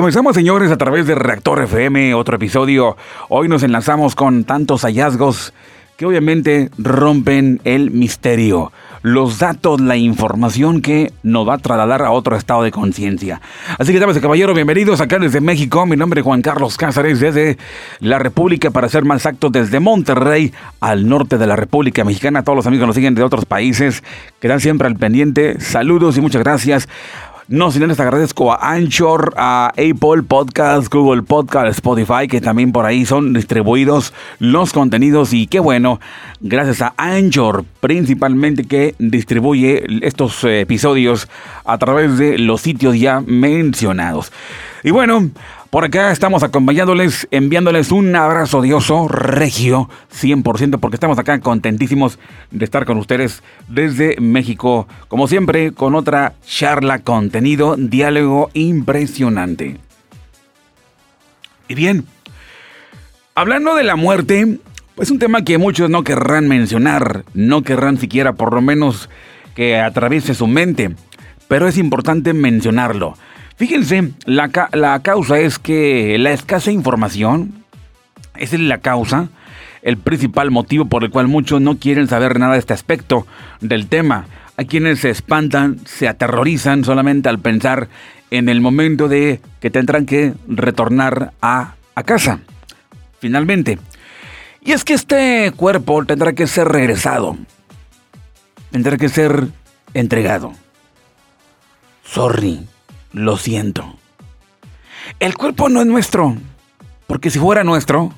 comenzamos señores a través de Reactor FM, otro episodio. Hoy nos enlazamos con tantos hallazgos que obviamente rompen el misterio, los datos, la información que nos va a trasladar a otro estado de conciencia. Así que damas y caballeros, bienvenidos acá desde México. Mi nombre es Juan Carlos Cázares, desde la República, para ser más exactos, desde Monterrey al norte de la República Mexicana. Todos los amigos que nos siguen de otros países, que dan siempre al pendiente. Saludos y muchas gracias. No, sin les agradezco a Anchor, a Apple Podcast, Google Podcast, Spotify, que también por ahí son distribuidos los contenidos. Y qué bueno, gracias a Anchor principalmente que distribuye estos episodios a través de los sitios ya mencionados. Y bueno, por acá estamos acompañándoles, enviándoles un abrazo dioso, regio, 100%, porque estamos acá contentísimos de estar con ustedes desde México, como siempre, con otra charla, contenido, diálogo impresionante. Y bien, hablando de la muerte, pues un tema que muchos no querrán mencionar, no querrán siquiera por lo menos que atraviese su mente, pero es importante mencionarlo. Fíjense, la, causa es que la escasa información es la causa, el principal motivo por el cual muchos no quieren saber nada de este aspecto del tema. Hay quienes se espantan, se aterrorizan solamente al pensar en el momento de que tendrán que retornar a, a casa. Finalmente. Y es que este cuerpo tendrá que ser regresado. Tendrá que ser entregado. Sorry lo siento. El cuerpo no es nuestro, porque si fuera nuestro,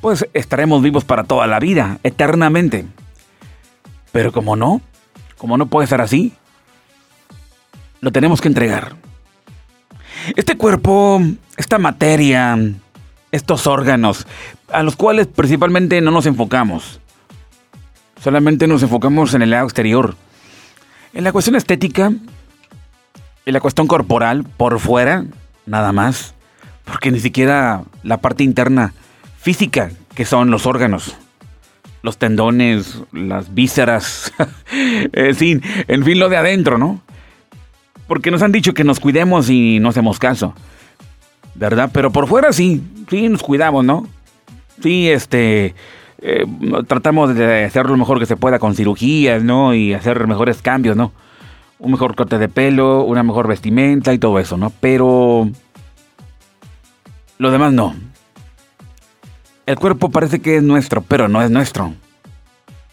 pues estaremos vivos para toda la vida, eternamente. Pero como no, como no puede ser así, lo tenemos que entregar. Este cuerpo, esta materia, estos órganos, a los cuales principalmente no nos enfocamos. Solamente nos enfocamos en el lado exterior. En la cuestión estética, y la cuestión corporal por fuera, nada más. Porque ni siquiera la parte interna física, que son los órganos, los tendones, las vísceras, en fin, en fin, lo de adentro, ¿no? Porque nos han dicho que nos cuidemos y no hacemos caso, ¿verdad? Pero por fuera sí, sí nos cuidamos, ¿no? Sí, este, eh, tratamos de hacer lo mejor que se pueda con cirugías, ¿no? Y hacer mejores cambios, ¿no? Un mejor corte de pelo, una mejor vestimenta y todo eso, ¿no? Pero lo demás no. El cuerpo parece que es nuestro, pero no es nuestro.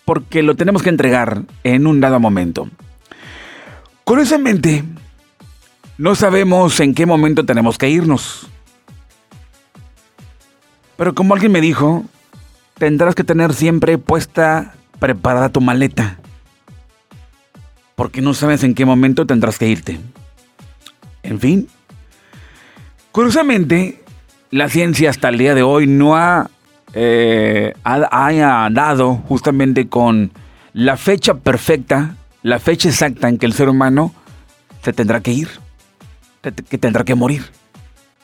Porque lo tenemos que entregar en un dado momento. Curiosamente, no sabemos en qué momento tenemos que irnos. Pero como alguien me dijo, tendrás que tener siempre puesta, preparada tu maleta porque no sabes en qué momento tendrás que irte. En fin, curiosamente, la ciencia hasta el día de hoy no ha, eh, haya dado justamente con la fecha perfecta, la fecha exacta en que el ser humano se tendrá que ir, que tendrá que morir.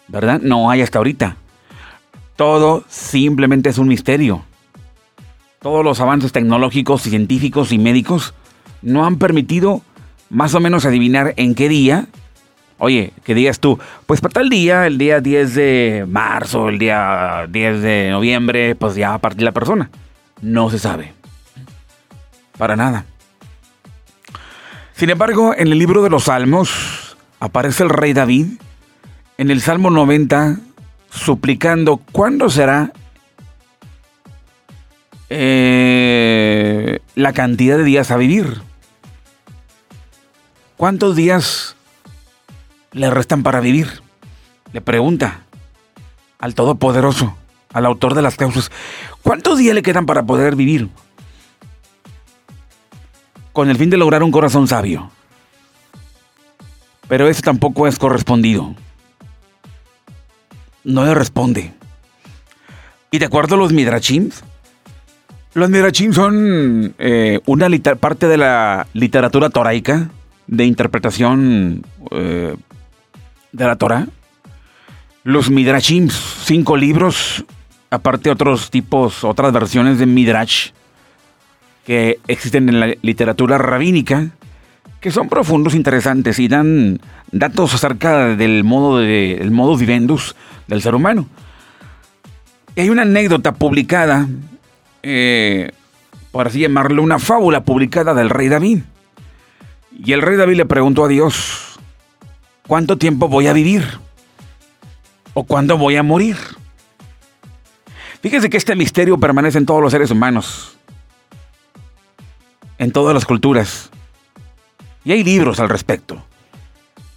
¿Verdad? No hay hasta ahorita. Todo simplemente es un misterio. Todos los avances tecnológicos, científicos y médicos no han permitido más o menos adivinar en qué día. Oye, ¿qué día es tú? Pues para tal día, el día 10 de marzo, el día 10 de noviembre, pues ya a partir la persona. No se sabe. Para nada. Sin embargo, en el libro de los Salmos aparece el rey David en el Salmo 90 suplicando cuándo será eh, la cantidad de días a vivir. ¿Cuántos días le restan para vivir? Le pregunta al Todopoderoso, al autor de las causas, ¿cuántos días le quedan para poder vivir? Con el fin de lograr un corazón sabio. Pero ese tampoco es correspondido. No le responde. ¿Y de acuerdo a los Midrachims? Los Midrachim son eh, una parte de la literatura toraica de interpretación eh, de la Torah. Los Midrashim, cinco libros, aparte otros tipos, otras versiones de Midrash que existen en la literatura rabínica, que son profundos, interesantes y dan datos acerca del modo de, modo vivendus del ser humano. hay una anécdota publicada, eh, por así llamarlo, una fábula publicada del rey David. Y el rey David le preguntó a Dios, ¿cuánto tiempo voy a vivir? ¿O cuándo voy a morir? Fíjese que este misterio permanece en todos los seres humanos, en todas las culturas. Y hay libros al respecto.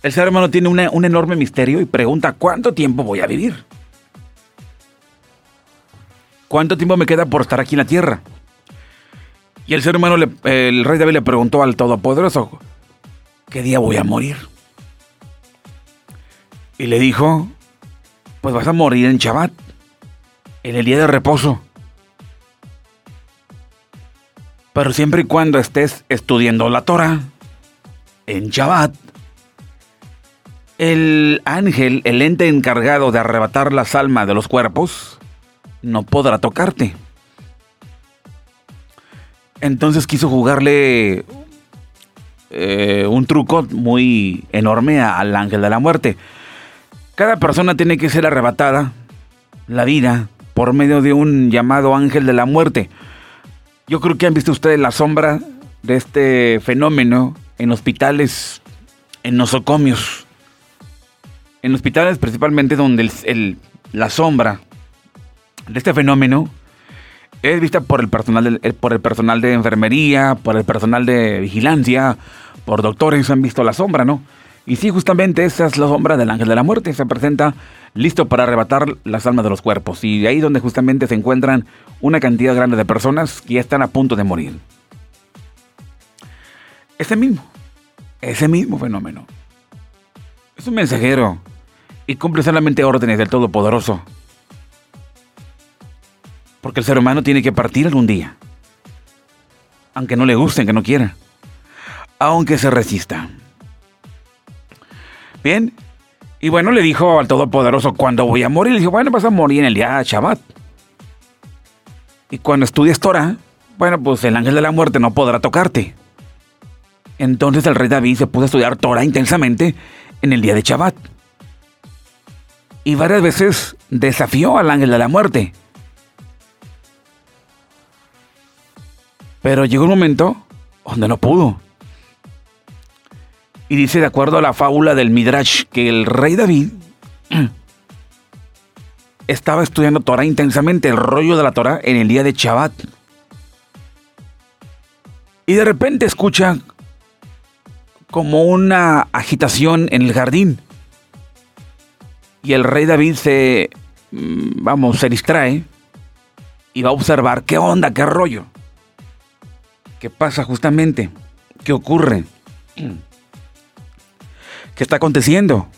El ser humano tiene un enorme misterio y pregunta, ¿cuánto tiempo voy a vivir? ¿Cuánto tiempo me queda por estar aquí en la tierra? Y el ser humano, el rey David le preguntó al Todopoderoso, ¿qué día voy a morir? Y le dijo, pues vas a morir en Shabbat, en el día de reposo. Pero siempre y cuando estés estudiando la Torah, en Shabbat, el ángel, el ente encargado de arrebatar las almas de los cuerpos, no podrá tocarte. Entonces quiso jugarle eh, un truco muy enorme al ángel de la muerte. Cada persona tiene que ser arrebatada la vida por medio de un llamado ángel de la muerte. Yo creo que han visto ustedes la sombra de este fenómeno en hospitales, en nosocomios. En hospitales principalmente donde la sombra de este fenómeno es vista por el, personal de, por el personal de enfermería, por el personal de vigilancia, por doctores han visto la sombra, ¿no? Y sí, justamente esa es la sombra del ángel de la muerte. Se presenta listo para arrebatar las almas de los cuerpos. Y de ahí donde justamente se encuentran una cantidad grande de personas que ya están a punto de morir. Ese mismo, ese mismo fenómeno. Es un mensajero y cumple solamente órdenes del Todopoderoso. Porque el ser humano tiene que partir algún día. Aunque no le guste, aunque no quiera. Aunque se resista. Bien. Y bueno, le dijo al Todopoderoso, cuando voy a morir? Le dijo, bueno, vas a morir en el día de Shabbat. Y cuando estudies Torah, bueno, pues el ángel de la muerte no podrá tocarte. Entonces el rey David se puso a estudiar Torah intensamente en el día de Shabbat. Y varias veces desafió al ángel de la muerte. Pero llegó un momento donde no pudo. Y dice, de acuerdo a la fábula del Midrash, que el rey David estaba estudiando Torah intensamente, el rollo de la Torah, en el día de Shabbat. Y de repente escucha como una agitación en el jardín. Y el rey David se, mm, vamos, se distrae y va a observar qué onda, qué rollo. ¿Qué pasa justamente? ¿Qué ocurre? ¿Qué está aconteciendo?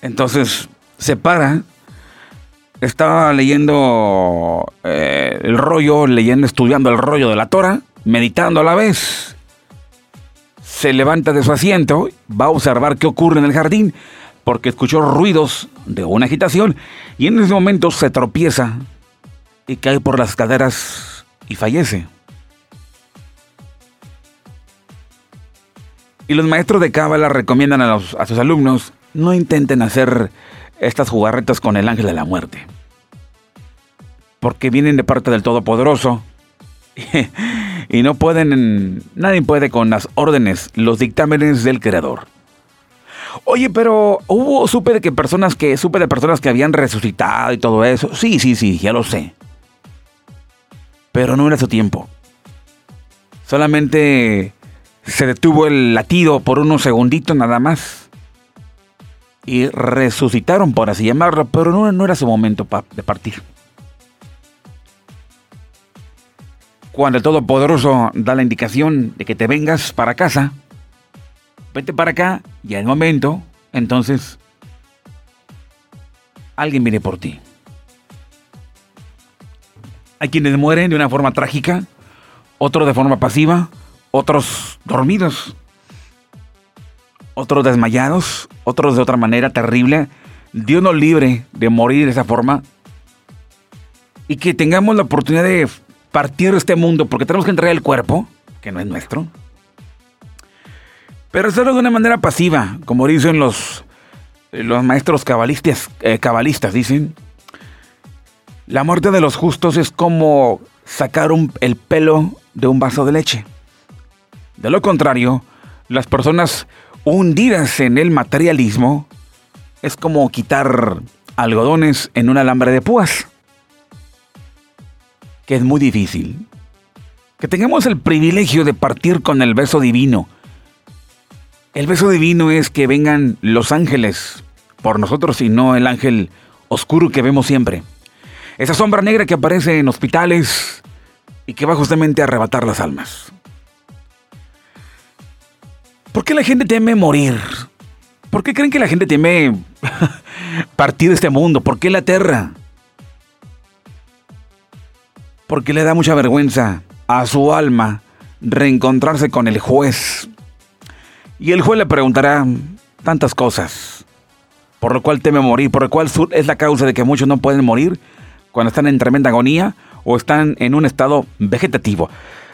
Entonces se para, estaba leyendo eh, el rollo, leyendo, estudiando el rollo de la Torah, meditando a la vez se levanta de su asiento, va a observar qué ocurre en el jardín, porque escuchó ruidos de una agitación y en ese momento se tropieza y cae por las caderas y fallece. Y los maestros de Cábala recomiendan a, a sus alumnos no intenten hacer estas jugarretas con el ángel de la muerte. Porque vienen de parte del Todopoderoso y no pueden, nadie puede con las órdenes, los dictámenes del creador. Oye, pero hubo, supe de que personas que, supe de personas que habían resucitado y todo eso. Sí, sí, sí, ya lo sé. Pero no era su tiempo. Solamente se detuvo el latido por unos segunditos nada más. Y resucitaron, por así llamarlo, pero no, no era su momento de partir. Cuando el Todopoderoso da la indicación de que te vengas para casa, vete para acá y al momento, entonces, alguien viene por ti. Hay quienes mueren de una forma trágica, otros de forma pasiva, otros dormidos, otros desmayados, otros de otra manera terrible. Dios nos libre de morir de esa forma y que tengamos la oportunidad de partir de este mundo porque tenemos que entregar el cuerpo, que no es nuestro, Pero hacerlo de una manera pasiva, como dicen los, los maestros cabalistas, eh, cabalistas, dicen. La muerte de los justos es como sacar el pelo de un vaso de leche. De lo contrario, las personas hundidas en el materialismo es como quitar algodones en un alambre de púas, que es muy difícil. Que tengamos el privilegio de partir con el beso divino. El beso divino es que vengan los ángeles por nosotros y no el ángel oscuro que vemos siempre. Esa sombra negra que aparece en hospitales y que va justamente a arrebatar las almas. ¿Por qué la gente teme morir? ¿Por qué creen que la gente teme partir de este mundo? ¿Por qué la aterra? Porque le da mucha vergüenza a su alma reencontrarse con el juez. Y el juez le preguntará tantas cosas, por lo cual teme morir, por lo cual es la causa de que muchos no pueden morir cuando están en tremenda agonía o están en un estado vegetativo.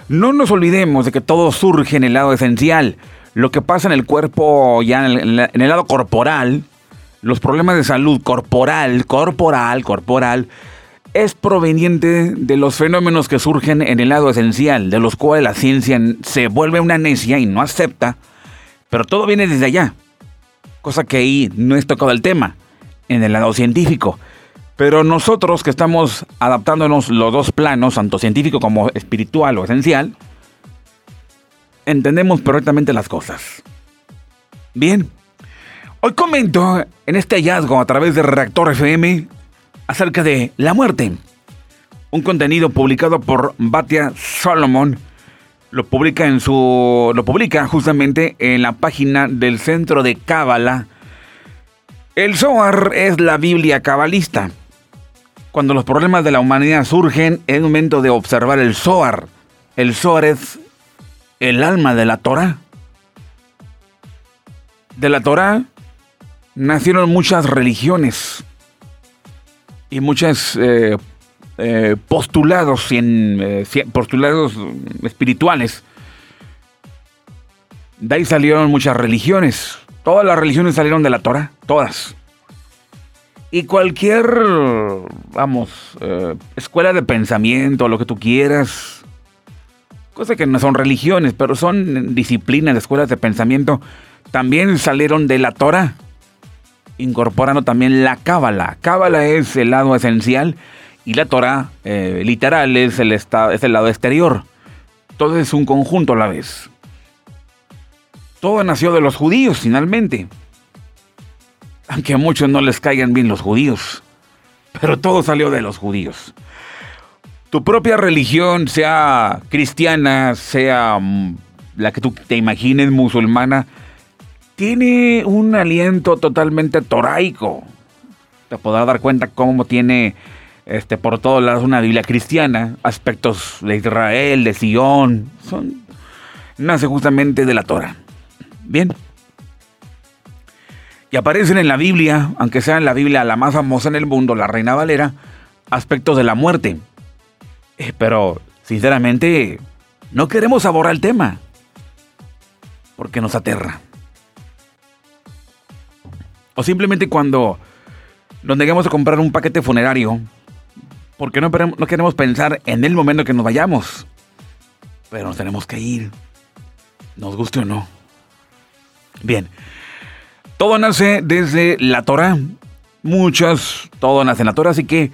No nos olvidemos de que todo surge en el lado esencial lo que pasa en el cuerpo, ya en el, lado corporal, los problemas de salud corporal, corporal, corporal, es proveniente de los fenómenos que surgen en el lado esencial, de los cuales la ciencia se vuelve una necia y no acepta, pero todo viene desde allá, cosa que ahí no es tocado el tema, en el lado científico. Pero nosotros que estamos adaptándonos los dos planos, tanto científico como espiritual o esencial, entendemos perfectamente las cosas. Bien, hoy comento en este hallazgo a través de Reactor FM acerca de la muerte. Un contenido publicado por Batia Solomon. Lo publica en su. lo publica justamente en la página del Centro de Cábala. El Zohar es la Biblia cabalista. Cuando los problemas de la humanidad surgen, es momento de observar el Zohar. El Zohar es el alma de la Torah. De la Torah nacieron muchas religiones y muchos eh, eh, postulados, eh, postulados espirituales. De ahí salieron muchas religiones. Todas las religiones salieron de la Torah, todas. Y cualquier, vamos, escuela de pensamiento, lo que tú quieras, cosa que no son religiones, pero son disciplinas, escuelas de pensamiento, también salieron de la Torah, incorporando también la Cábala. Cábala es el lado esencial y la Torah eh, literal es el, es el lado exterior. Todo es un conjunto a la vez. Todo nació de los judíos, finalmente. Aunque a muchos no les caigan bien los judíos. Pero todo salió de los judíos tu propia religión, sea cristiana, sea mm, la que tú te imagines musulmana, tiene un aliento totalmente toraico. Te podrás dar cuenta cómo tiene este, por todos lados una Biblia cristiana, aspectos de Israel, de Sion, son, nace justamente de la Torah. Bien. Y aparecen en la Biblia, aunque sea en la Biblia la más famosa en el mundo, la Reina Valera, aspectos de la muerte. Eh, pero, sinceramente, no queremos abordar el tema. Porque nos aterra. O simplemente cuando nos negamos a comprar un paquete funerario, porque no, no queremos pensar en el momento que nos vayamos. Pero nos tenemos que ir. Nos guste o no. Bien. Todo nace desde la Torah. Muchas, todo nace en la Torah, así que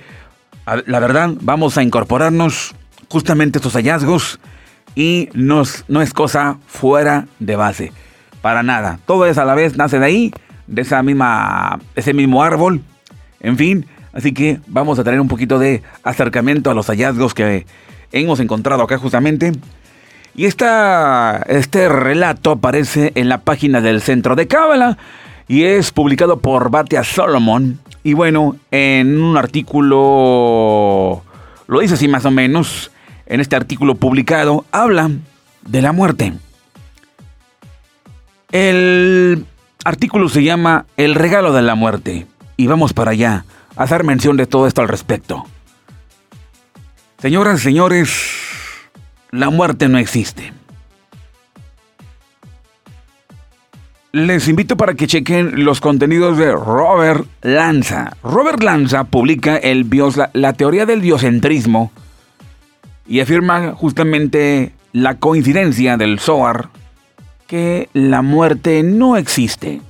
la verdad, vamos a incorporarnos justamente estos hallazgos y nos, no es cosa fuera de base. Para nada. Todo es a la vez, nace de ahí, de esa misma, ese mismo árbol. En fin, así que vamos a tener un poquito de acercamiento a los hallazgos que hemos encontrado acá justamente. Y este relato aparece en la página del Centro de Cábala y es publicado por Batia Solomon y bueno, en un artículo, lo dice así más o menos, en este artículo publicado, habla de la muerte. El artículo se llama El regalo de la muerte. Y vamos para allá a hacer mención de todo esto al respecto. Señoras y señores, la muerte no existe. Les invito para que chequen los contenidos de Robert Lanza. Robert Lanza publica el bios, la, teoría del biocentrismo y afirma justamente la coincidencia del Zohar que la muerte no existe.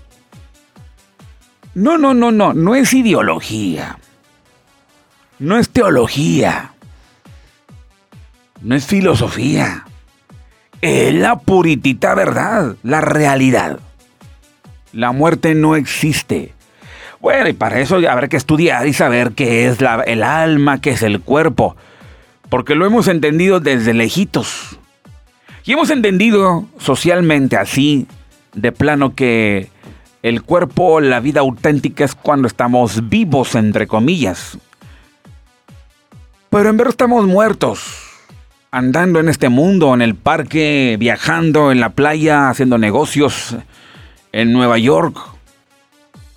No, no, no, no, no es ideología. No es teología. No es filosofía. Es la puritita verdad, la realidad. La muerte no existe. Bueno, y para eso habrá que estudiar y saber qué es el alma, qué es el cuerpo. Porque lo hemos entendido desde lejitos. Y hemos entendido socialmente así, de plano que el cuerpo, la vida auténtica es cuando estamos vivos, entre comillas. Pero en verdad estamos muertos, andando en este mundo, en el parque, viajando, en la playa, haciendo negocios, en Nueva York,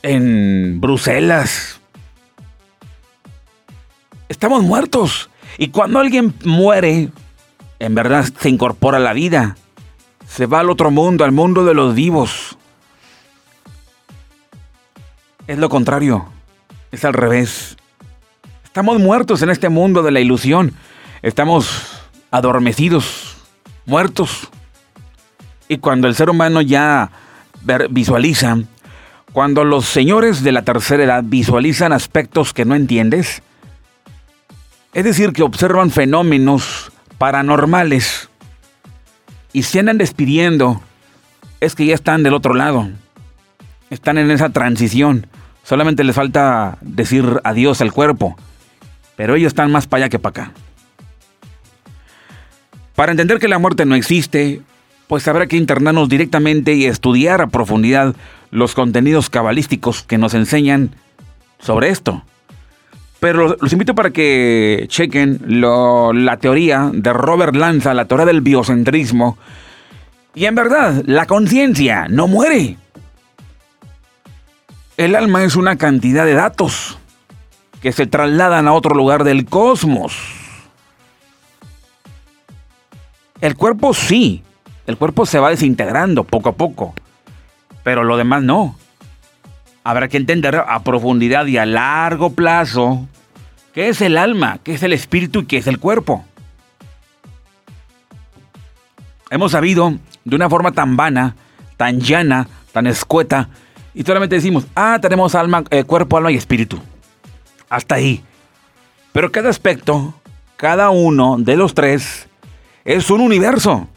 en Bruselas. Estamos muertos. Y cuando alguien muere, en verdad se incorpora a la vida. Se va al otro mundo, al mundo de los vivos. Es lo contrario. Es al revés. Estamos muertos en este mundo de la ilusión. Estamos adormecidos, muertos. Y cuando el ser humano ya visualizan, cuando los señores de la tercera edad visualizan aspectos que no entiendes, es decir, que observan fenómenos paranormales y se andan despidiendo, es que ya están del otro lado, están en esa transición, solamente les falta decir adiós al cuerpo, pero ellos están más para allá que para acá. Para entender que la muerte no existe, pues habrá que internarnos directamente y estudiar a profundidad los contenidos cabalísticos que nos enseñan sobre esto. Pero los invito para que chequen la teoría de Robert Lanza, la teoría del biocentrismo. Y en verdad, la conciencia no muere. El alma es una cantidad de datos que se trasladan a otro lugar del cosmos. El cuerpo sí, el cuerpo se va desintegrando poco a poco, pero lo demás no. Habrá que entender a profundidad y a largo plazo qué es el alma, qué es el espíritu y qué es el cuerpo. Hemos sabido de una forma tan vana, tan llana, tan escueta, y solamente decimos, ah, tenemos alma, eh, cuerpo, alma y espíritu. Hasta ahí. Pero cada aspecto, cada uno de los tres, es un universo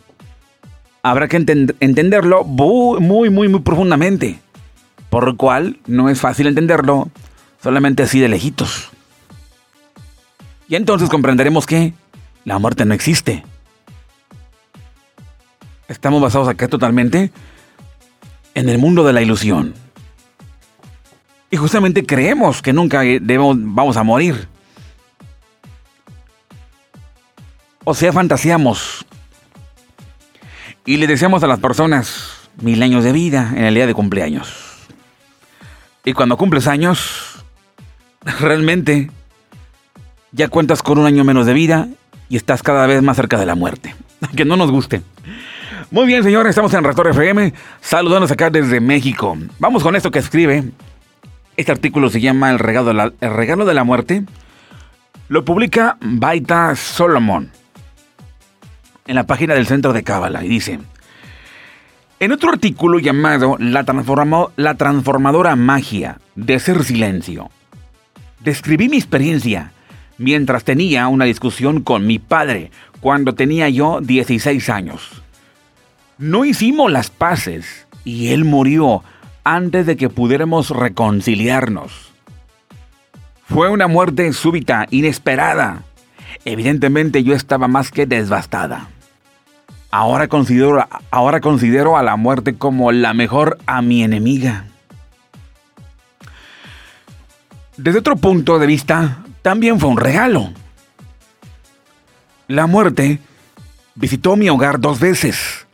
habrá que entenderlo muy, muy, muy, profundamente. Por lo cual no es fácil entenderlo solamente así de lejitos. Y entonces comprenderemos que la muerte no existe. Estamos basados acá totalmente en el mundo de la ilusión. Y justamente creemos que nunca vamos a morir. O sea, fantaseamos y le deseamos a las personas mil años de vida en el día de cumpleaños. Y cuando cumples años, realmente ya cuentas con un año menos de vida y estás cada vez más cerca de la muerte. Que no nos guste. Muy bien, señores, estamos en Rector FM, saludándonos acá desde México. Vamos con esto que escribe. Este artículo se llama El regalo de la, el regalo de la muerte. Lo publica Baita Solomon en la página del Centro de Cábala y dice, en otro artículo llamado la, la transformadora magia de ser silencio, describí mi experiencia mientras tenía una discusión con mi padre cuando tenía yo 16 años. No hicimos las paces y él murió antes de que pudiéramos reconciliarnos. Fue una muerte súbita, inesperada, Evidentemente yo estaba más que devastada. Ahora considero, ahora considero a la muerte como la mejor a mi enemiga. Desde otro punto de vista, también fue un regalo. La muerte visitó mi hogar dos veces.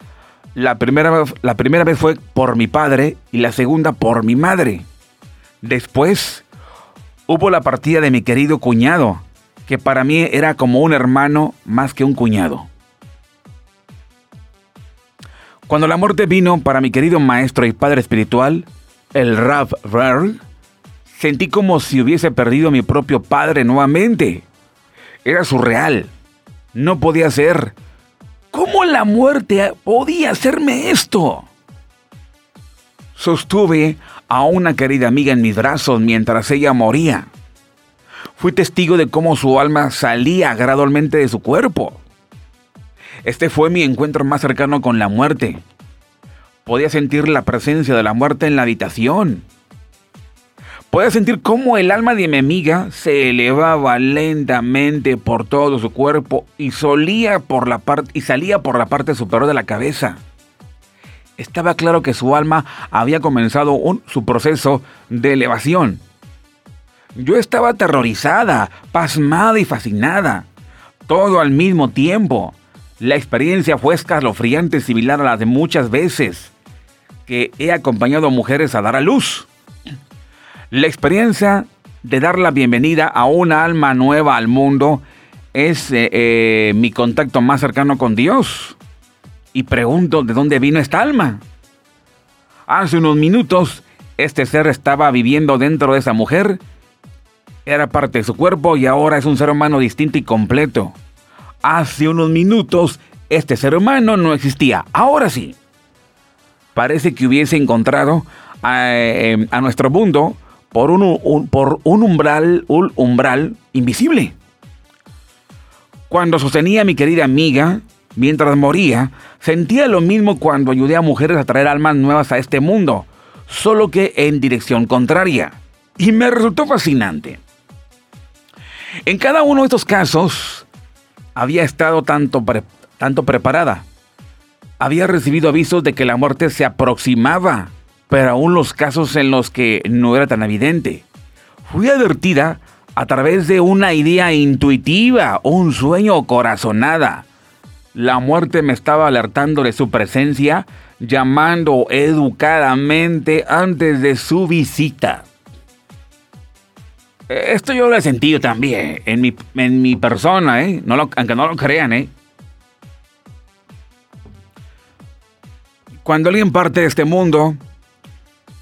La primera, la primera vez fue por mi padre y la segunda por mi madre. Después hubo la partida de mi querido cuñado, que para mí era como un hermano más que un cuñado. Cuando la muerte vino para mi querido maestro y padre espiritual, el Rav Verl, sentí como si hubiese perdido a mi propio padre nuevamente. Era surreal. No podía ser. ¿Cómo la muerte podía hacerme esto? Sostuve a una querida amiga en mis brazos mientras ella moría. Fui testigo de cómo su alma salía gradualmente de su cuerpo. Este fue mi encuentro más cercano con la muerte. Podía sentir la presencia de la muerte en la habitación. Podía sentir cómo el alma de mi amiga se elevaba lentamente por todo su cuerpo y, solía por la y salía por la parte superior de la cabeza. Estaba claro que su alma había comenzado un, su proceso de elevación. Yo estaba aterrorizada, pasmada y fascinada. Todo al mismo tiempo. La experiencia fue escalofriante similar a la de muchas veces que he acompañado a mujeres a dar a luz. La experiencia de dar la bienvenida a una alma nueva al mundo es eh, eh, mi contacto más cercano con Dios y pregunto de dónde vino esta alma. Hace unos minutos este ser estaba viviendo dentro de esa mujer, era parte de su cuerpo y ahora es un ser humano distinto y completo. Hace unos minutos este ser humano no existía, ahora sí. Parece que hubiese encontrado a, eh, nuestro mundo por un, por un umbral, un umbral invisible. Cuando sostenía a mi querida amiga, Mientras moría, sentía lo mismo cuando ayudé a mujeres a traer almas nuevas a este mundo, solo que en dirección contraria. Y me resultó fascinante. En cada uno de estos casos, había estado tanto, tanto preparada. Había recibido avisos de que la muerte se aproximaba, pero aún los casos en los que no era tan evidente. Fui advertida a través de una idea intuitiva, un sueño corazonada la muerte me estaba alertando de su presencia, llamando educadamente antes de su visita. Esto yo lo he sentido también en mi, en mi persona, ¿eh? Aunque no lo crean, ¿eh? Cuando alguien parte de este mundo,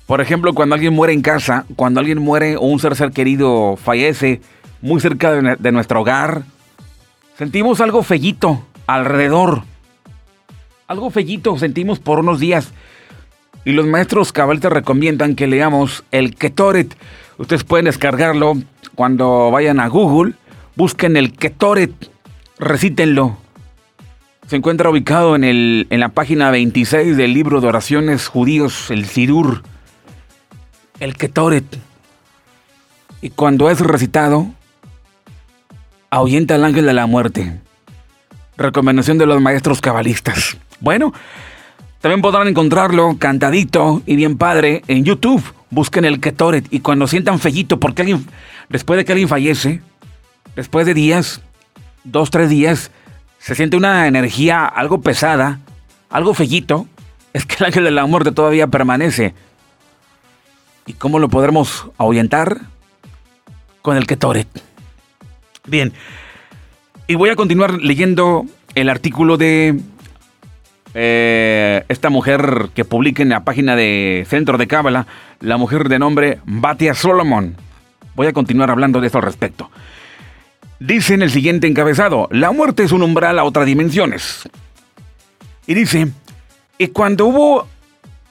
por ejemplo, cuando alguien muere en casa, cuando alguien muere o un ser ser querido fallece muy cerca de, de nuestro hogar, sentimos algo fellito, alrededor. Algo fellito sentimos por unos días. Y los maestros cabal te recomiendan que leamos el Ketoret. Ustedes pueden descargarlo cuando vayan a Google. Busquen el Ketoret. Recítenlo. Se encuentra ubicado en, el, en la página 26 del libro de oraciones judíos, el Sidur. El Ketoret. Y cuando es recitado, ahuyenta al ángel de la muerte. Recomendación de los maestros cabalistas. Bueno, también podrán encontrarlo cantadito y bien padre en YouTube. Busquen el Ketoret y cuando sientan fellito, porque alguien, después de que alguien fallece, después de días, dos, tres días, se siente una energía algo pesada, algo fellito, es que el ángel de la muerte todavía permanece. ¿Y cómo lo podremos ahuyentar? Con el Ketoret. Bien, y voy a continuar leyendo el artículo de eh, esta mujer que publica en la página de Centro de Cábala, la mujer de nombre Batia Solomon. Voy a continuar hablando de esto al respecto. Dice en el siguiente encabezado, la muerte es un umbral a otras dimensiones. Y dice, y cuando hubo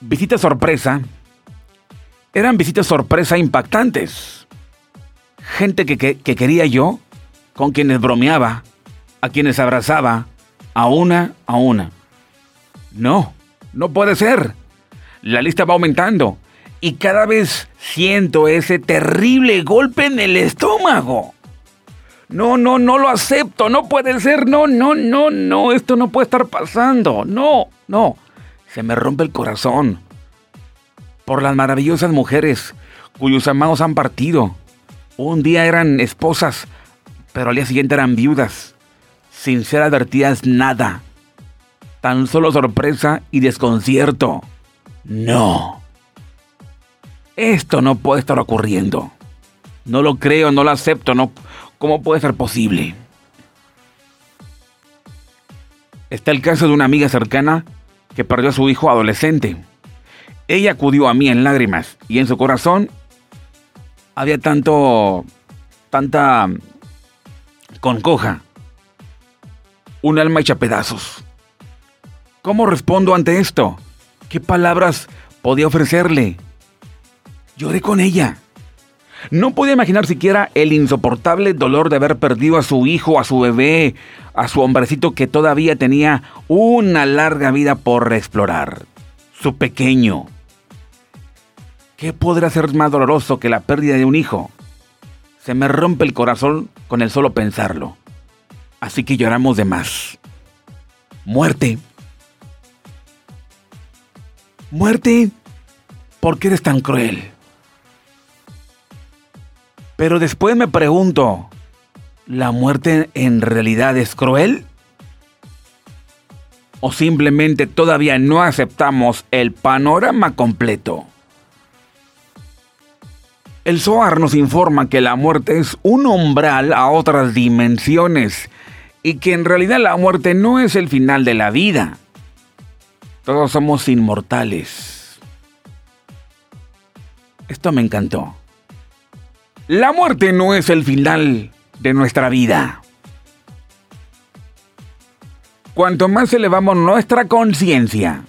visitas sorpresa, eran visitas sorpresa impactantes. Gente que, que quería yo, con quienes bromeaba, a quienes abrazaba, a una a una. No, no puede ser. La lista va aumentando y cada vez siento ese terrible golpe en el estómago. No, no, no lo acepto, no puede ser, no, no, no, no, esto no puede estar pasando, no, no. Se me rompe el corazón por las maravillosas mujeres cuyos amados han partido. Un día eran esposas, pero al día siguiente eran viudas, sin ser advertidas nada. Tan solo sorpresa y desconcierto. No. Esto no puede estar ocurriendo. No lo creo, no lo acepto, no. ¿Cómo puede ser posible? Está el caso de una amiga cercana que perdió a su hijo adolescente. Ella acudió a mí en lágrimas y en su corazón había tanto, tanta concoja, un alma hecha pedazos. ¿Cómo respondo ante esto? ¿Qué palabras podía ofrecerle? Lloré con ella. No podía imaginar siquiera el insoportable dolor de haber perdido a su hijo, a su bebé, a su hombrecito que todavía tenía una larga vida por explorar. Su pequeño. ¿Qué podrá ser más doloroso que la pérdida de un hijo? Se me rompe el corazón con el solo pensarlo. Así que lloramos de más. Muerte. Muerte. ¿Por qué eres tan cruel? Pero después me pregunto, ¿la muerte en realidad es cruel? ¿O simplemente todavía no aceptamos el panorama completo? El Zohar nos informa que la muerte es un umbral a otras dimensiones y que en realidad la muerte no es el final de la vida. Todos somos inmortales. Esto me encantó. La muerte no es el final de nuestra vida. Cuanto más elevamos nuestra conciencia,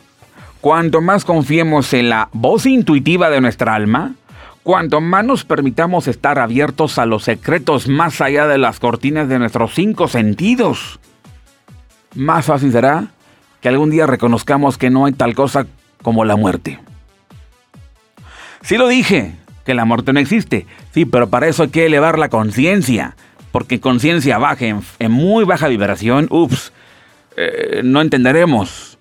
cuanto más confiemos en la voz intuitiva de nuestra alma, cuanto más nos permitamos estar abiertos a los secretos más allá de las cortinas de nuestros cinco sentidos, más fácil será que algún día reconozcamos que no hay tal cosa como la muerte. Sí lo dije, que la muerte no existe. Sí, pero para eso hay que elevar la conciencia. Porque conciencia baja, en, muy baja vibración, ups, eh, no entenderemos.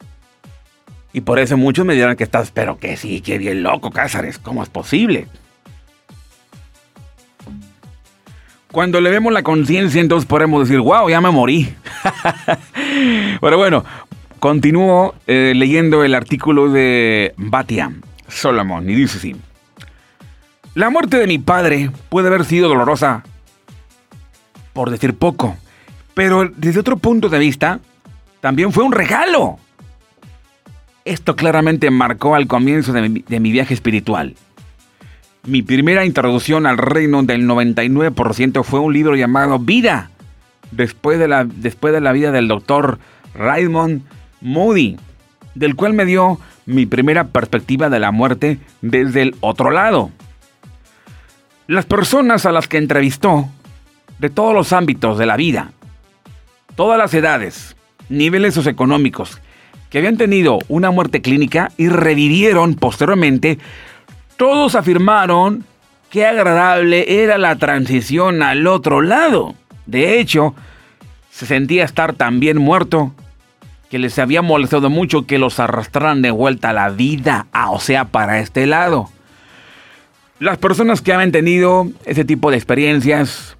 Y por eso muchos me dirán que estás, pero que sí, que bien loco, Cázares, ¿cómo es posible? Cuando le vemos la conciencia, entonces podemos decir, wow, ya me morí. pero bueno, continúo eh, leyendo el artículo de Batia Solomon y dice así. La muerte de mi padre puede haber sido dolorosa, por decir poco, pero desde otro punto de vista, también fue un regalo. Esto claramente marcó al comienzo de mi, viaje espiritual. Mi primera introducción al reino del 99% fue un libro llamado Vida, después de la, después de la vida del doctor Raymond Moody, del cual me dio mi primera perspectiva de la muerte desde el otro lado. Las personas a las que entrevistó, de todos los ámbitos de la vida, todas las edades, niveles socioeconómicos, que habían tenido una muerte clínica y revivieron posteriormente, todos afirmaron qué agradable era la transición al otro lado. De hecho, se sentía estar tan bien muerto que les había molestado mucho que los arrastraran de vuelta a la vida, o sea, para este lado. Las personas que han tenido ese tipo de experiencias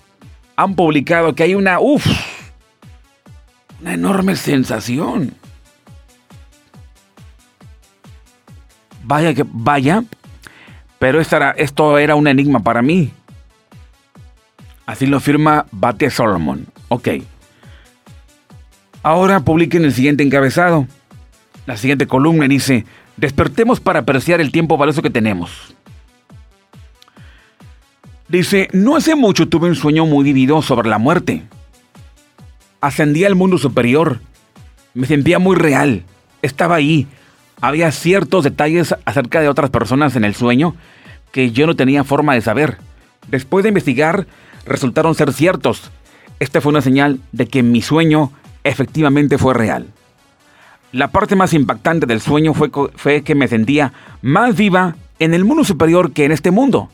han publicado que hay una, uff, una enorme sensación. Vaya que, vaya, pero esto esto era un enigma para mí. Así lo firma Bate Solomon. Ok. Ahora publiquen el siguiente encabezado. La siguiente columna dice, despertemos para apreciar el tiempo valioso que tenemos. Dice, no hace mucho tuve un sueño muy vivido sobre la muerte. Ascendí al mundo superior. Me sentía muy real. Estaba ahí. Había ciertos detalles acerca de otras personas en el sueño que yo no tenía forma de saber. Después de investigar, resultaron ser ciertos. Esta fue una señal de que mi sueño efectivamente fue real. La parte más impactante del sueño fue, que me sentía más viva en el mundo superior que en este mundo.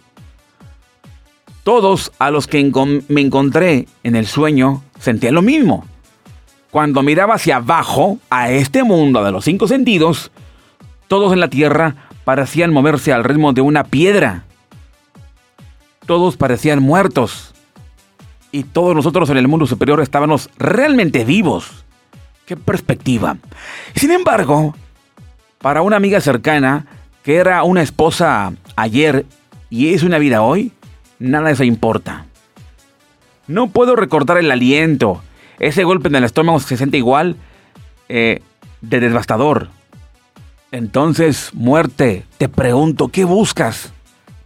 Todos a los que me encontré en el sueño sentían lo mismo. Cuando miraba hacia abajo, a este mundo de los cinco sentidos, todos en la tierra parecían moverse al ritmo de una piedra. Todos parecían muertos. Y todos nosotros en el mundo superior estábamos realmente vivos. ¡Qué perspectiva! Sin embargo, para una amiga cercana, que era una esposa ayer y es una vida hoy, nada de eso importa. No puedo recordar el aliento. Ese golpe en el estómago se siente igual eh, de devastador. Entonces, muerte, te pregunto, ¿qué buscas?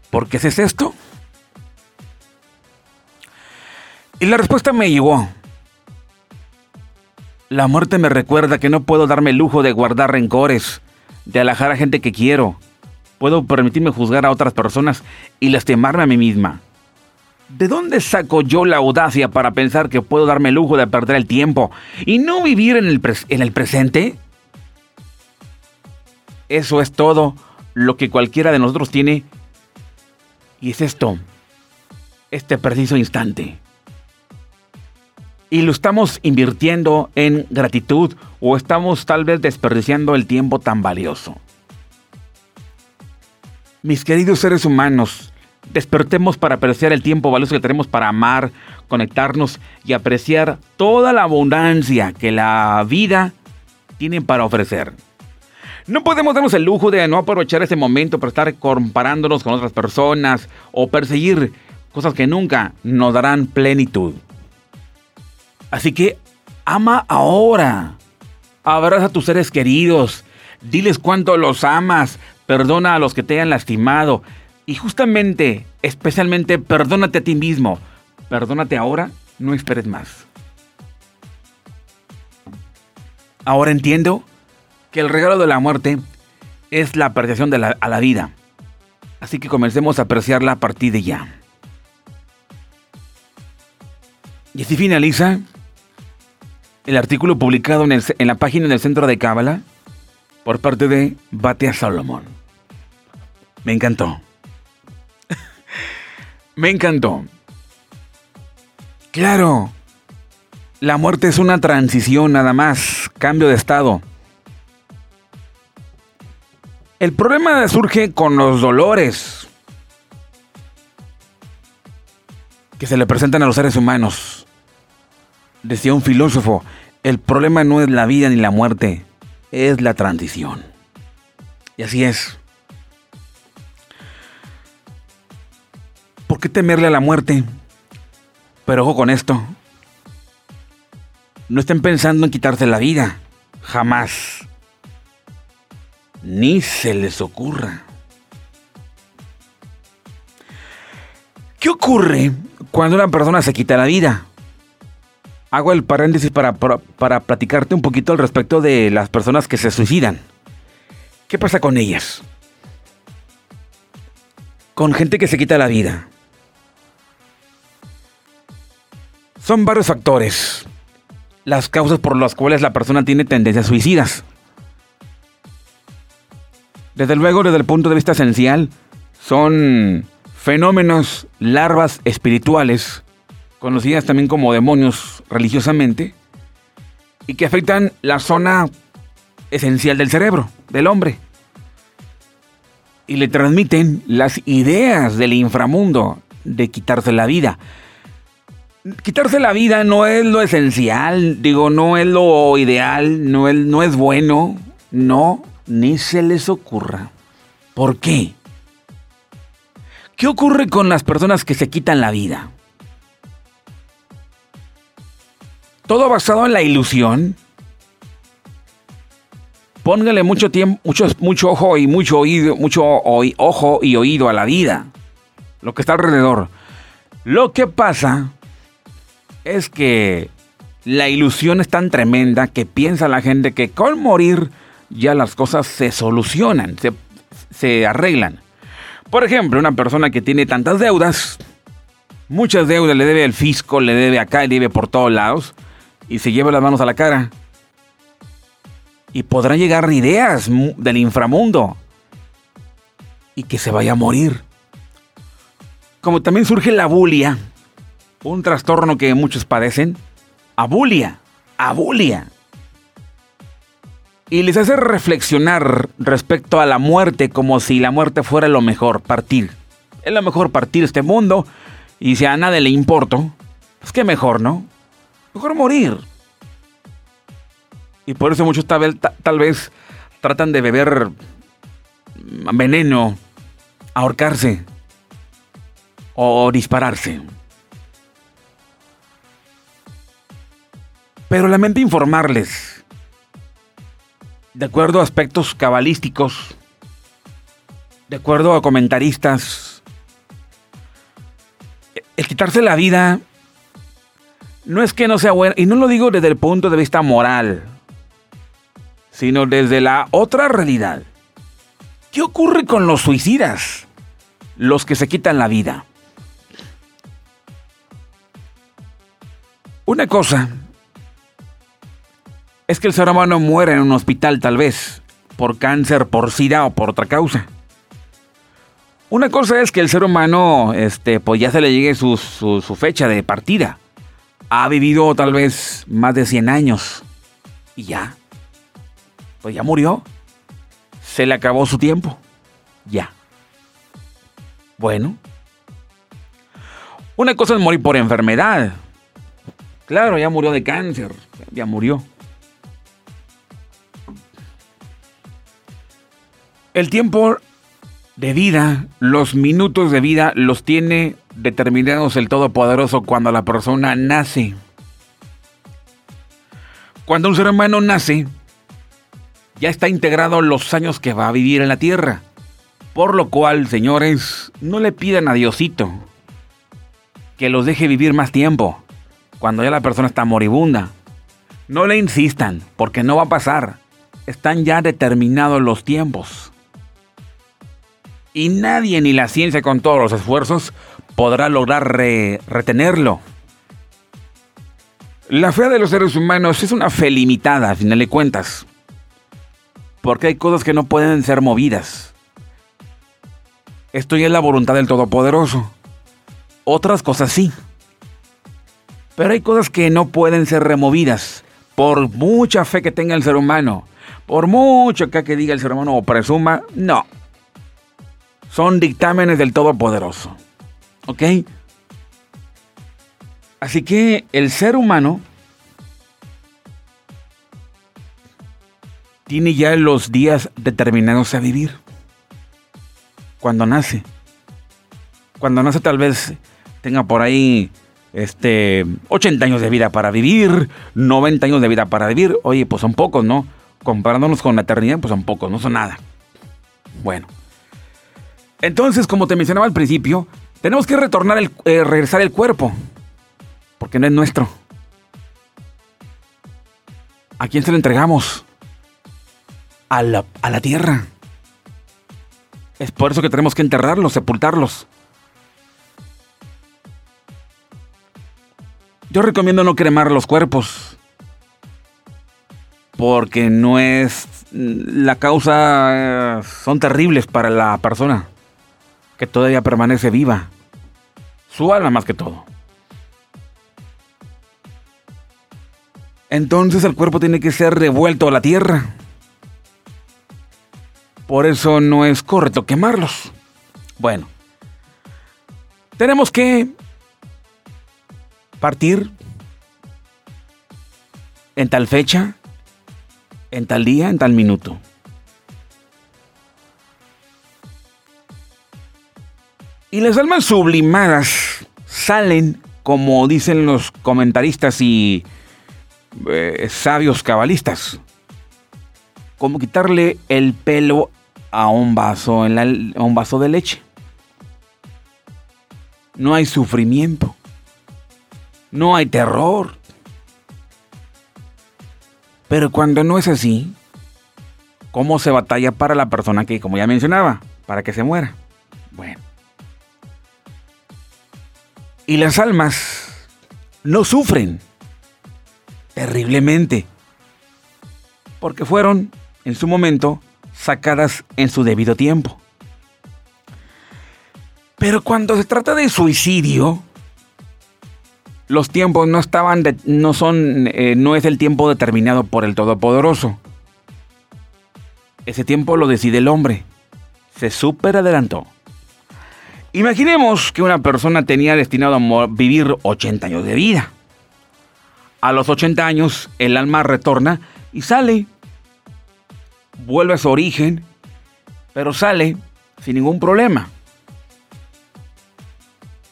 ¿Por qué haces esto? Y la respuesta me llegó. La muerte me recuerda que no puedo darme el lujo de guardar rencores, de alejar a gente que quiero. Puedo permitirme juzgar a otras personas y lastimarme a mí misma. ¿De dónde saco yo la audacia para pensar que puedo darme el lujo de perder el tiempo y no vivir en el, en el presente? Eso es todo lo que cualquiera de nosotros tiene. Y es esto, este preciso instante. Y lo estamos invirtiendo en gratitud o estamos tal vez desperdiciando el tiempo tan valioso. Mis queridos seres humanos, despertemos para apreciar el tiempo valioso que tenemos para amar, conectarnos y apreciar toda la abundancia que la vida tiene para ofrecer. No podemos darnos el lujo de no aprovechar ese momento para estar comparándonos con otras personas o perseguir cosas que nunca nos darán plenitud. Así que ama ahora. Abraza a tus seres queridos. Diles cuánto los amas. Perdona a los que te hayan lastimado. Y justamente, especialmente, perdónate a ti mismo. Perdónate ahora, no esperes más. Ahora entiendo que el regalo de la muerte es la apreciación de la, a la vida. Así que comencemos a apreciarla a partir de ya. Y así finaliza el artículo publicado en, la página del Centro de Cábala por parte de Batea Salomón. Me encantó. Me encantó. Claro, la muerte es una transición nada más, cambio de estado. El problema surge con los dolores que se le presentan a los seres humanos. Decía un filósofo, el problema no es la vida ni la muerte, es la transición. Y así es. ¿Por qué temerle a la muerte? Pero ojo con esto. No estén pensando en quitarse la vida. Jamás. Ni se les ocurra. ¿Qué ocurre cuando una persona se quita la vida? Hago el paréntesis para, para, platicarte un poquito al respecto de las personas que se suicidan. ¿Qué pasa con ellas? Con gente que se quita la vida. Son varios factores las causas por las cuales la persona tiene tendencias suicidas. Desde luego, desde el punto de vista esencial, son fenómenos, larvas espirituales, conocidas también como demonios religiosamente, y que afectan la zona esencial del cerebro, del hombre, y le transmiten las ideas del inframundo de quitarse la vida. Quitarse la vida no es lo esencial, digo, no es lo ideal, no es, no es bueno, no, ni se les ocurra. ¿Por qué? ¿Qué ocurre con las personas que se quitan la vida? Todo basado en la ilusión. Póngale mucho tiempo, mucho, mucho ojo y mucho oído, mucho ojo y oído a la vida. Lo que está alrededor. Lo que pasa es que la ilusión es tan tremenda que piensa la gente que con morir ya las cosas se solucionan, se, arreglan. Por ejemplo, una persona que tiene tantas deudas, muchas deudas le debe al fisco, le debe acá, le debe por todos lados, y se lleva las manos a la cara. Y podrán llegar ideas del inframundo y que se vaya a morir. Como también surge la bulia, un trastorno que muchos padecen, abulia, abulia y les hace reflexionar respecto a la muerte como si la muerte fuera lo mejor, partir. Es lo mejor partir este mundo y si a nadie le importo, pues qué mejor, ¿no? Mejor morir. Y por eso muchos tal, vez tratan de beber veneno, ahorcarse o dispararse. Pero lamento informarles de acuerdo a aspectos cabalísticos, de acuerdo a comentaristas, el quitarse la vida no es que no sea bueno, y no lo digo desde el punto de vista moral, sino desde la otra realidad. ¿Qué ocurre con los suicidas? Los que se quitan la vida. Una cosa es que el ser humano muere en un hospital tal vez, por cáncer, por sida o por otra causa. Una cosa es que el ser humano, este, pues ya se le llegue su, su fecha de partida. Ha vivido tal vez más de 100 años. Y ya. Pues ya murió. Se le acabó su tiempo. Ya. Bueno. Una cosa es morir por enfermedad. Claro, ya murió de cáncer. Ya murió. El tiempo de vida, los minutos de vida los tiene determinados el Todopoderoso cuando la persona nace. Cuando un ser humano nace, ya está integrado los años que va a vivir en la tierra. Por lo cual, señores, no le pidan a Diosito que los deje vivir más tiempo cuando ya la persona está moribunda. No le insistan, porque no va a pasar. Están ya determinados los tiempos y nadie ni la ciencia con todos los esfuerzos podrá lograr retenerlo. La fe de los seres humanos es una fe limitada, a final de cuentas, porque hay cosas que no pueden ser movidas. Esto ya es la voluntad del Todopoderoso. Otras cosas sí. Pero hay cosas que no pueden ser removidas, por mucha fe que tenga el ser humano, por mucho que diga el ser humano o presuma, no, son dictámenes del Todopoderoso. ¿Ok? Así que el ser humano tiene ya los días determinados a vivir. Cuando nace. Cuando nace tal vez tenga por ahí este 80 años de vida para vivir, 90 años de vida para vivir. Oye, pues son pocos, ¿no? Comparándonos con la eternidad, pues son pocos, no son nada. Bueno. Entonces, como te mencionaba al principio, tenemos que retornar el, eh, regresar el cuerpo, porque no es nuestro. ¿A quién se lo entregamos? A la, a la tierra. Es por eso que tenemos que enterrarlos, sepultarlos. Yo recomiendo no cremar los cuerpos. Porque no es... La causa... Eh, son terribles para la persona que todavía permanece viva. Su alma más que todo. Entonces el cuerpo tiene que ser devuelto a la tierra. Por eso no es correcto quemarlos. Bueno, tenemos que partir en tal fecha, en tal día, en tal minuto. Y las almas sublimadas salen, como dicen los comentaristas y eh, sabios cabalistas, como quitarle el pelo a un vaso, a un vaso de leche. No hay sufrimiento. No hay terror. Pero cuando no es así, ¿cómo se batalla para la persona que, como ya mencionaba, para que se muera? Bueno. Y las almas no sufren terriblemente, porque fueron en su momento sacadas en su debido tiempo. Pero cuando se trata de suicidio, los tiempos no estaban, no son, eh, no es el tiempo determinado por el Todopoderoso. Ese tiempo lo decide el hombre. Se super adelantó. Imaginemos que una persona tenía destinado a vivir 80 años de vida. A los 80 años el alma retorna y sale. Vuelve a su origen, pero sale sin ningún problema.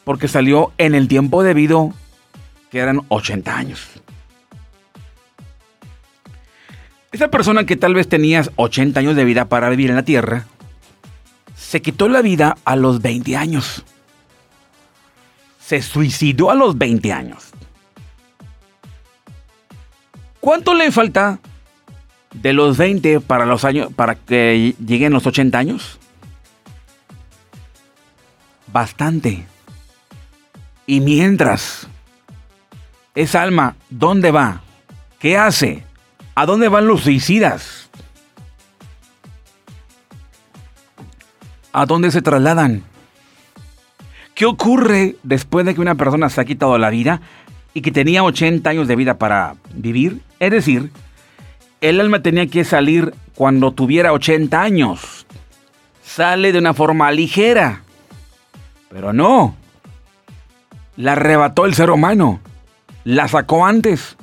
Porque salió en el tiempo debido, que eran 80 años. Esa persona que tal vez tenías 80 años de vida para vivir en la tierra, se quitó la vida a los 20 años. Se suicidó a los 20 años. ¿Cuánto le falta de los 20 para los años para que lleguen los 80 años? Bastante. Y mientras esa alma, ¿dónde va? ¿Qué hace? ¿A dónde van los suicidas? ¿A dónde se trasladan? ¿Qué ocurre después de que una persona se ha quitado la vida y que tenía 80 años de vida para vivir? Es decir, el alma tenía que salir cuando tuviera 80 años. Sale de una forma ligera. Pero no. La arrebató el ser humano. La sacó antes.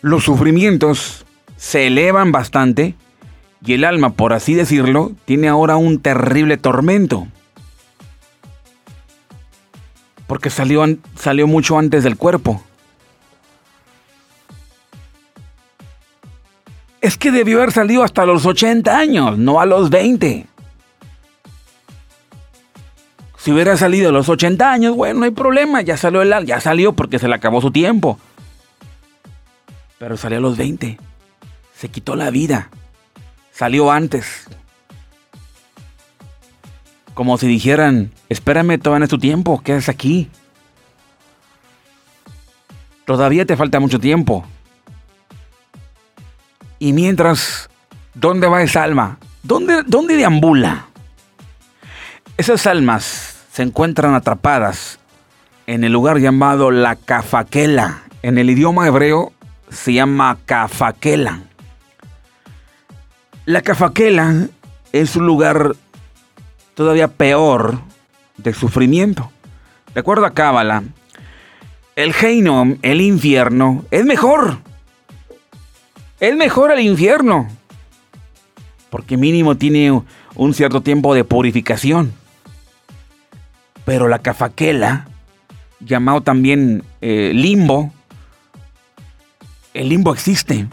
Los sufrimientos se elevan bastante y el alma, por así decirlo, tiene ahora un terrible tormento. Porque salió, salió mucho antes del cuerpo. Es que debió haber salido hasta los 80 años, no a los 20. Si hubiera salido a los 80 años, bueno, no hay problema, ya salió el ya salió porque se le acabó su tiempo. Pero salió a los 20. Se quitó la vida. Salió antes. Como si dijeran, espérame, todavía no tu tiempo, quedas aquí. Todavía te falta mucho tiempo. Y mientras, ¿dónde va esa alma? ¿Dónde, dónde deambula? Esas almas se encuentran atrapadas en el lugar llamado la Cafaquela. En el idioma hebreo se llama Cafaquela. La Cafaquela es un lugar todavía peor de sufrimiento. De acuerdo a Cábala, el Heinom, el infierno, es mejor es mejor el infierno. Porque mínimo tiene un cierto tiempo de purificación. Pero la cafaquela, llamado también eh, limbo, el limbo existe.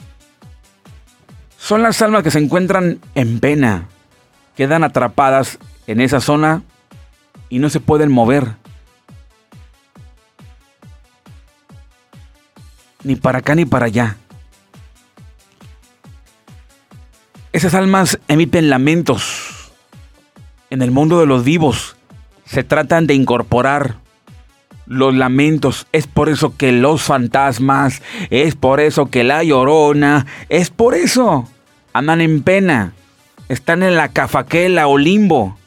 Son las almas que se encuentran en pena, quedan atrapadas en esa zona y no se pueden mover. Ni para acá ni para allá. Esas almas emiten lamentos. En el mundo de los vivos se tratan de incorporar los lamentos. Es por eso que los fantasmas, es por eso que la llorona, es por eso. Andan en pena. Están en la cafaquela o limbo.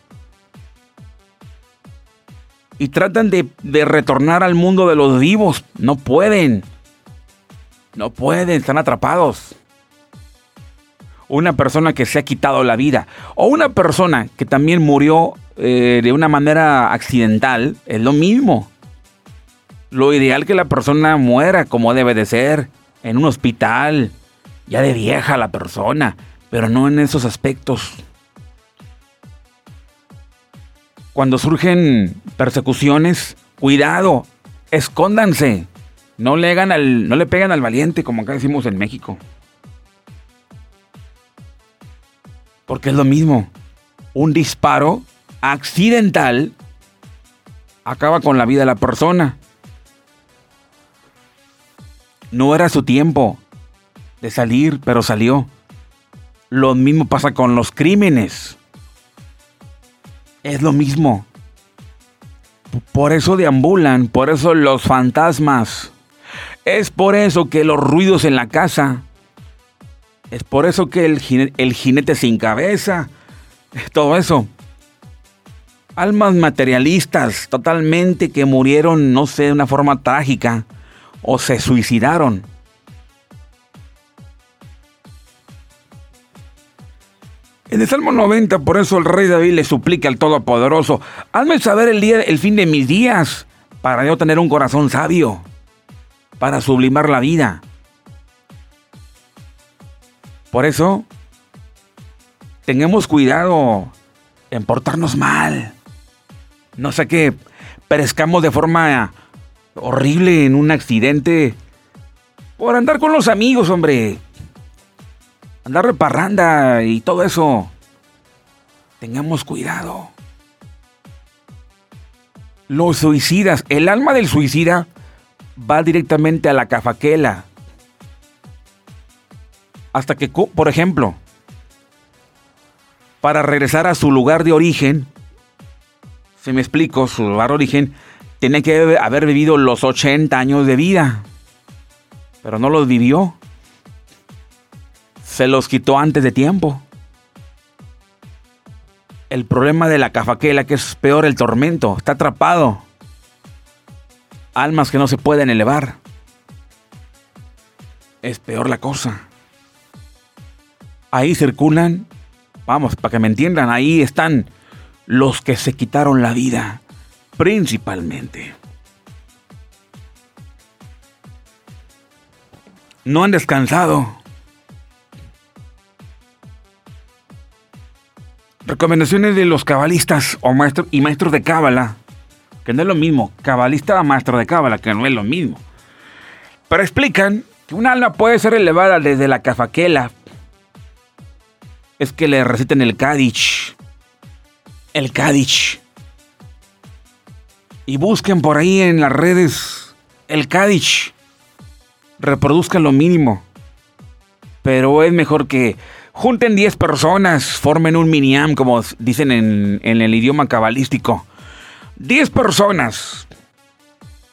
Y tratan de, de retornar al mundo de los vivos. No pueden. No pueden, están atrapados una persona que se ha quitado la vida o una persona que también murió eh, de una manera accidental, es lo mismo. Lo ideal que la persona muera como debe de ser, en un hospital, ya de vieja la persona, pero no en esos aspectos. Cuando surgen persecuciones, cuidado, escóndanse. No le, hagan al, no le pegan al valiente, como acá decimos en México. Porque es lo mismo. Un disparo accidental acaba con la vida de la persona. No era su tiempo de salir, pero salió. Lo mismo pasa con los crímenes. Es lo mismo. Por eso deambulan, por eso los fantasmas. Es por eso que los ruidos en la casa es por eso que el jinete, sin cabeza, todo eso. Almas materialistas totalmente que murieron, no sé, de una forma trágica o se suicidaron. En el Salmo 90, por eso el rey David le suplica al Todopoderoso, hazme saber el día, el fin de mis días, para yo tener un corazón sabio, para sublimar la vida. Por eso, tengamos cuidado en portarnos mal. No sé qué, perezcamos de forma horrible en un accidente por andar con los amigos, hombre. Andar de parranda y todo eso. Tengamos cuidado. Los suicidas, el alma del suicida va directamente a la cafaquela. Hasta que, por ejemplo, para regresar a su lugar de origen, si me explico, su lugar de origen, tiene que haber vivido los 80 años de vida. Pero no los vivió. Se los quitó antes de tiempo. El problema de la cafaquela, que es peor el tormento, está atrapado. Almas que no se pueden elevar. Es peor la cosa. Ahí circulan, vamos, para que me entiendan, ahí están los que se quitaron la vida, principalmente. No han descansado. Recomendaciones de los cabalistas o maestros y maestros de cábala, que no es lo mismo, cabalista o maestro de cábala, que no es lo mismo. Pero explican que un alma puede ser elevada desde la cafaquela. Es que le reciten el Kadich. El Kadich. Y busquen por ahí en las redes el Kadich. Reproduzcan lo mínimo. Pero es mejor que Junten 10 personas, formen un miniam, como dicen en, el idioma cabalístico. 10 personas.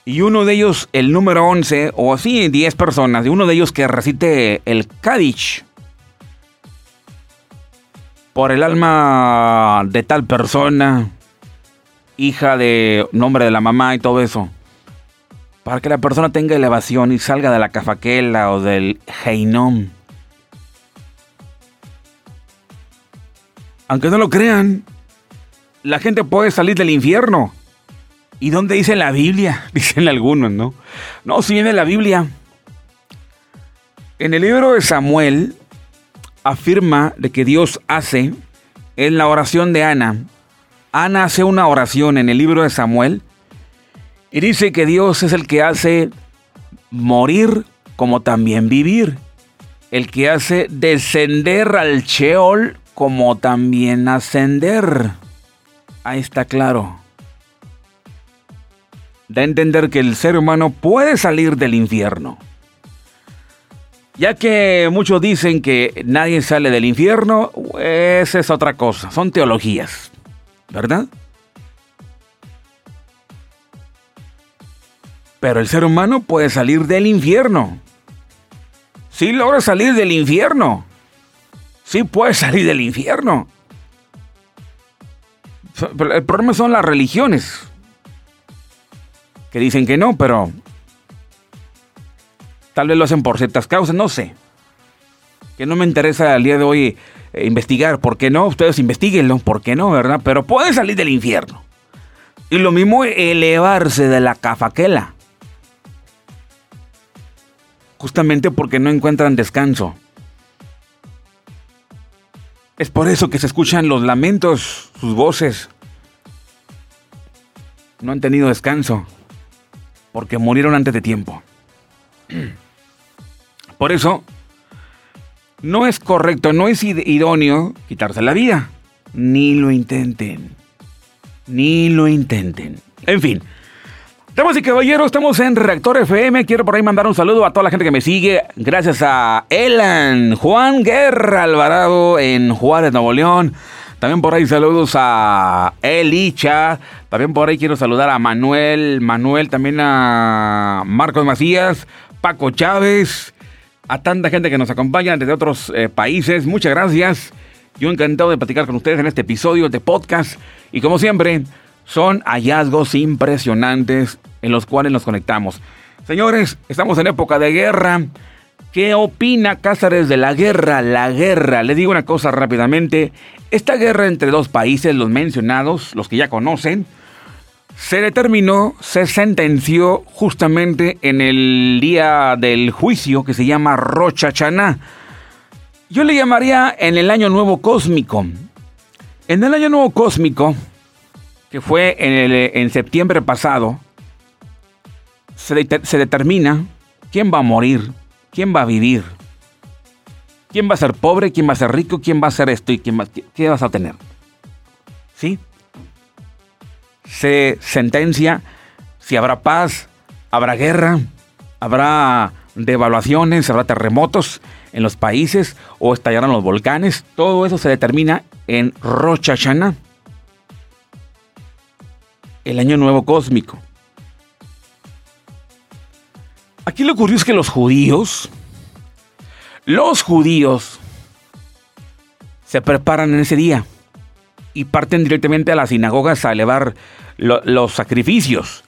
Y uno de ellos, el número 11, o así 10 personas, y uno de ellos que recite el Kadich. Por el alma de tal persona, hija de nombre de la mamá y todo eso. Para que la persona tenga elevación y salga de la cafaquela o del heinom. Aunque no lo crean, la gente puede salir del infierno. ¿Y dónde dice la Biblia? Dicen algunos, ¿no? No, si viene la Biblia. En el libro de Samuel afirma de que Dios hace en la oración de Ana. Ana hace una oración en el libro de Samuel y dice que Dios es el que hace morir como también vivir. El que hace descender al Sheol como también ascender. Ahí está claro. Da a entender que el ser humano puede salir del infierno. Ya que muchos dicen que nadie sale del infierno, esa es otra cosa, son teologías, ¿verdad? Pero el ser humano puede salir del infierno. Si logra salir del infierno, sí puedes salir del infierno. El problema son las religiones. Que dicen que no, pero tal vez lo hacen por ciertas causas, no sé. Que no me interesa al día de hoy eh, investigar. ¿Por qué no? Ustedes investiguenlo. ¿Por qué no, verdad? Pero puede salir del infierno. Y lo mismo elevarse de la cafaquela. Justamente porque no encuentran descanso. Es por eso que se escuchan los lamentos, sus voces. No han tenido descanso, porque murieron antes de tiempo. Por eso, no es correcto, no es idóneo quitarse la vida. Ni lo intenten. Ni lo intenten. En fin, Damas y caballeros, estamos en Reactor FM. Quiero por ahí mandar un saludo a toda la gente que me sigue. Gracias a Elan, Juan Guerra Alvarado en Juárez, Nuevo León. También por ahí saludos a Elicha. También por ahí quiero saludar a Manuel. Manuel, también a Marcos Macías, Paco Chávez. A tanta gente que nos acompaña desde otros eh, países. Muchas gracias. Yo encantado de platicar con ustedes en este episodio de podcast. Y como siempre, son hallazgos impresionantes en los cuales nos conectamos. Señores, estamos en época de guerra. ¿Qué opina Cáceres de la guerra? La guerra, le digo una cosa rápidamente. Esta guerra entre dos países, los mencionados, los que ya conocen, se determinó, se sentenció justamente en el día del juicio que se llama Rocha Chaná. Yo le llamaría en el Año Nuevo Cósmico. En el Año Nuevo Cósmico, que fue en, en septiembre pasado, se, se determina quién va a morir, quién va a vivir, quién va a ser pobre, quién va a ser rico, quién va a ser esto y quién va, qué vas a tener. ¿Sí? Se sentencia si habrá paz, habrá guerra, habrá devaluaciones, habrá terremotos en los países o estallarán los volcanes. Todo eso se determina en Rosh Hashanah, el año nuevo cósmico. Aquí lo curioso es que los judíos, los judíos se preparan en ese día y parten directamente a las sinagogas a elevar los sacrificios.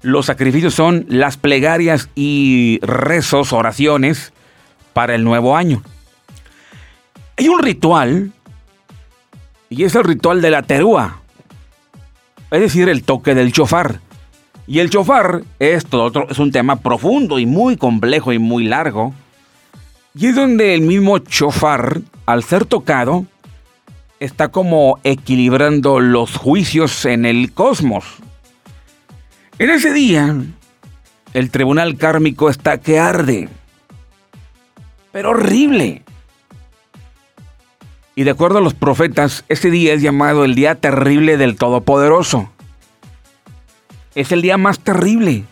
Los sacrificios son las plegarias y rezos, oraciones para el nuevo año. Hay un ritual y es el ritual de la terúa, es decir, el toque del chofar. Y el chofar es, es un tema profundo y muy complejo y muy largo. Y es donde el mismo chofar, al ser tocado, está como equilibrando los juicios en el cosmos. En ese día, el tribunal kármico está que arde. Pero horrible. Y de acuerdo a los profetas, ese día es llamado el día terrible del Todopoderoso. Es el día más terrible.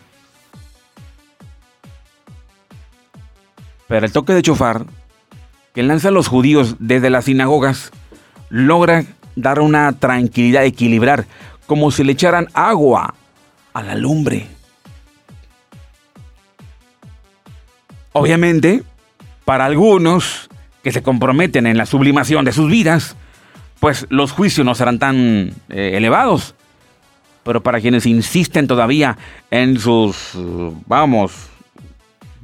Pero el toque de chofar que lanzan los judíos desde las sinagogas logra dar una tranquilidad, equilibrar, como si le echaran agua a la lumbre. Obviamente, para algunos que se comprometen en la sublimación de sus vidas, pues los juicios no serán tan eh, elevados. Pero para quienes insisten todavía en sus, vamos,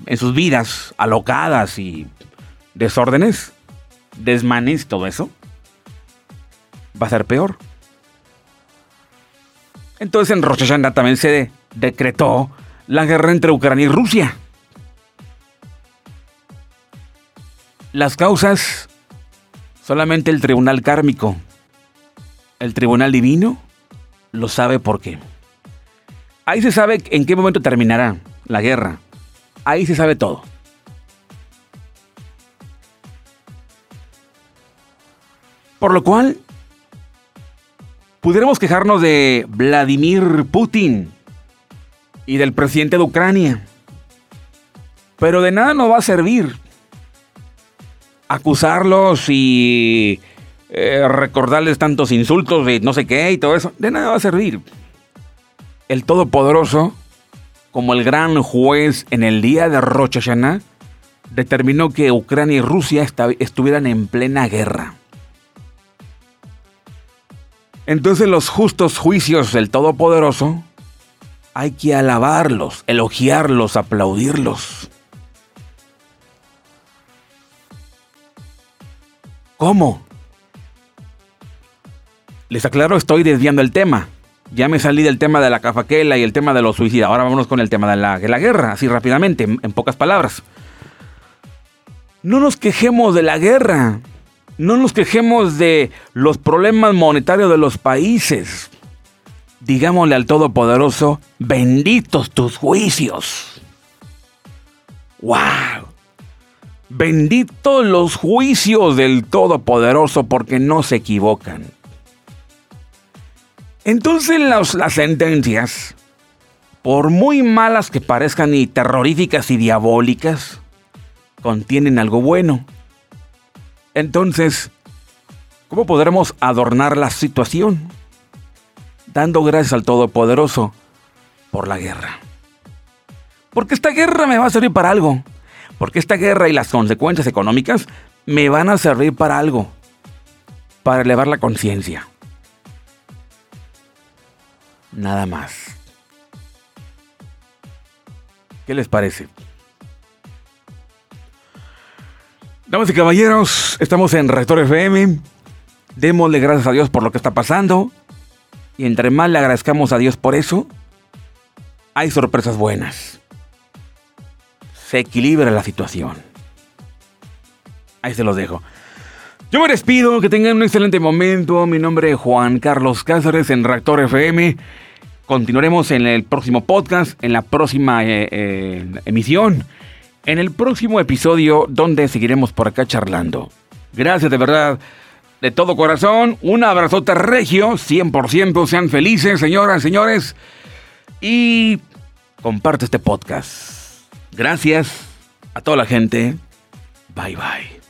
en sus vidas alocadas y desórdenes, desmanes, todo eso, va a ser peor. Entonces en Rosh también se decretó la guerra entre Ucrania y Rusia. Las causas, solamente el tribunal kármico, el tribunal divino, lo sabe por qué. Ahí se sabe en qué momento terminará la guerra. Ahí se sabe todo. Por lo cual, pudiéramos quejarnos de Vladimir Putin y del presidente de Ucrania. Pero de nada nos va a servir acusarlos y eh, recordarles tantos insultos y no sé qué y todo eso, de nada va a servir. El Todopoderoso, como el gran juez en el día de Rosh Hashanah, determinó que Ucrania y Rusia estuvieran en plena guerra. Entonces los justos juicios del Todopoderoso hay que alabarlos, elogiarlos, aplaudirlos. ¿Cómo? Les aclaro, estoy desviando el tema. Ya me salí del tema de la cafaquela y el tema de los suicidas. Ahora vámonos con el tema de la, guerra, así rápidamente, en, en pocas palabras. No nos quejemos de la guerra. No nos quejemos de los problemas monetarios de los países. Digámosle al Todopoderoso, benditos tus juicios. ¡Wow! Benditos los juicios del Todopoderoso porque no se equivocan. Entonces las sentencias, por muy malas que parezcan y terroríficas y diabólicas, contienen algo bueno. Entonces, ¿cómo podremos adornar la situación? Dando gracias al Todopoderoso por la guerra. Porque esta guerra me va a servir para algo. Porque esta guerra y las consecuencias económicas me van a servir para algo. Para elevar la conciencia nada más. ¿Qué les parece? Damas y caballeros, estamos en Rector FM. Démosle gracias a Dios por lo que está pasando. Y entre más le agradezcamos a Dios por eso, hay sorpresas buenas. Se equilibra la situación. Ahí se los dejo. Yo me despido, que tengan un excelente momento. Mi nombre es Juan Carlos Cáceres en Reactor FM. Continuaremos en el próximo podcast, en la próxima eh, eh, emisión, en el próximo episodio donde seguiremos por acá charlando. Gracias de verdad, de todo corazón. Un abrazote regio, 100%. Sean felices, señoras, señores. Y comparte este podcast. Gracias a toda la gente. Bye bye.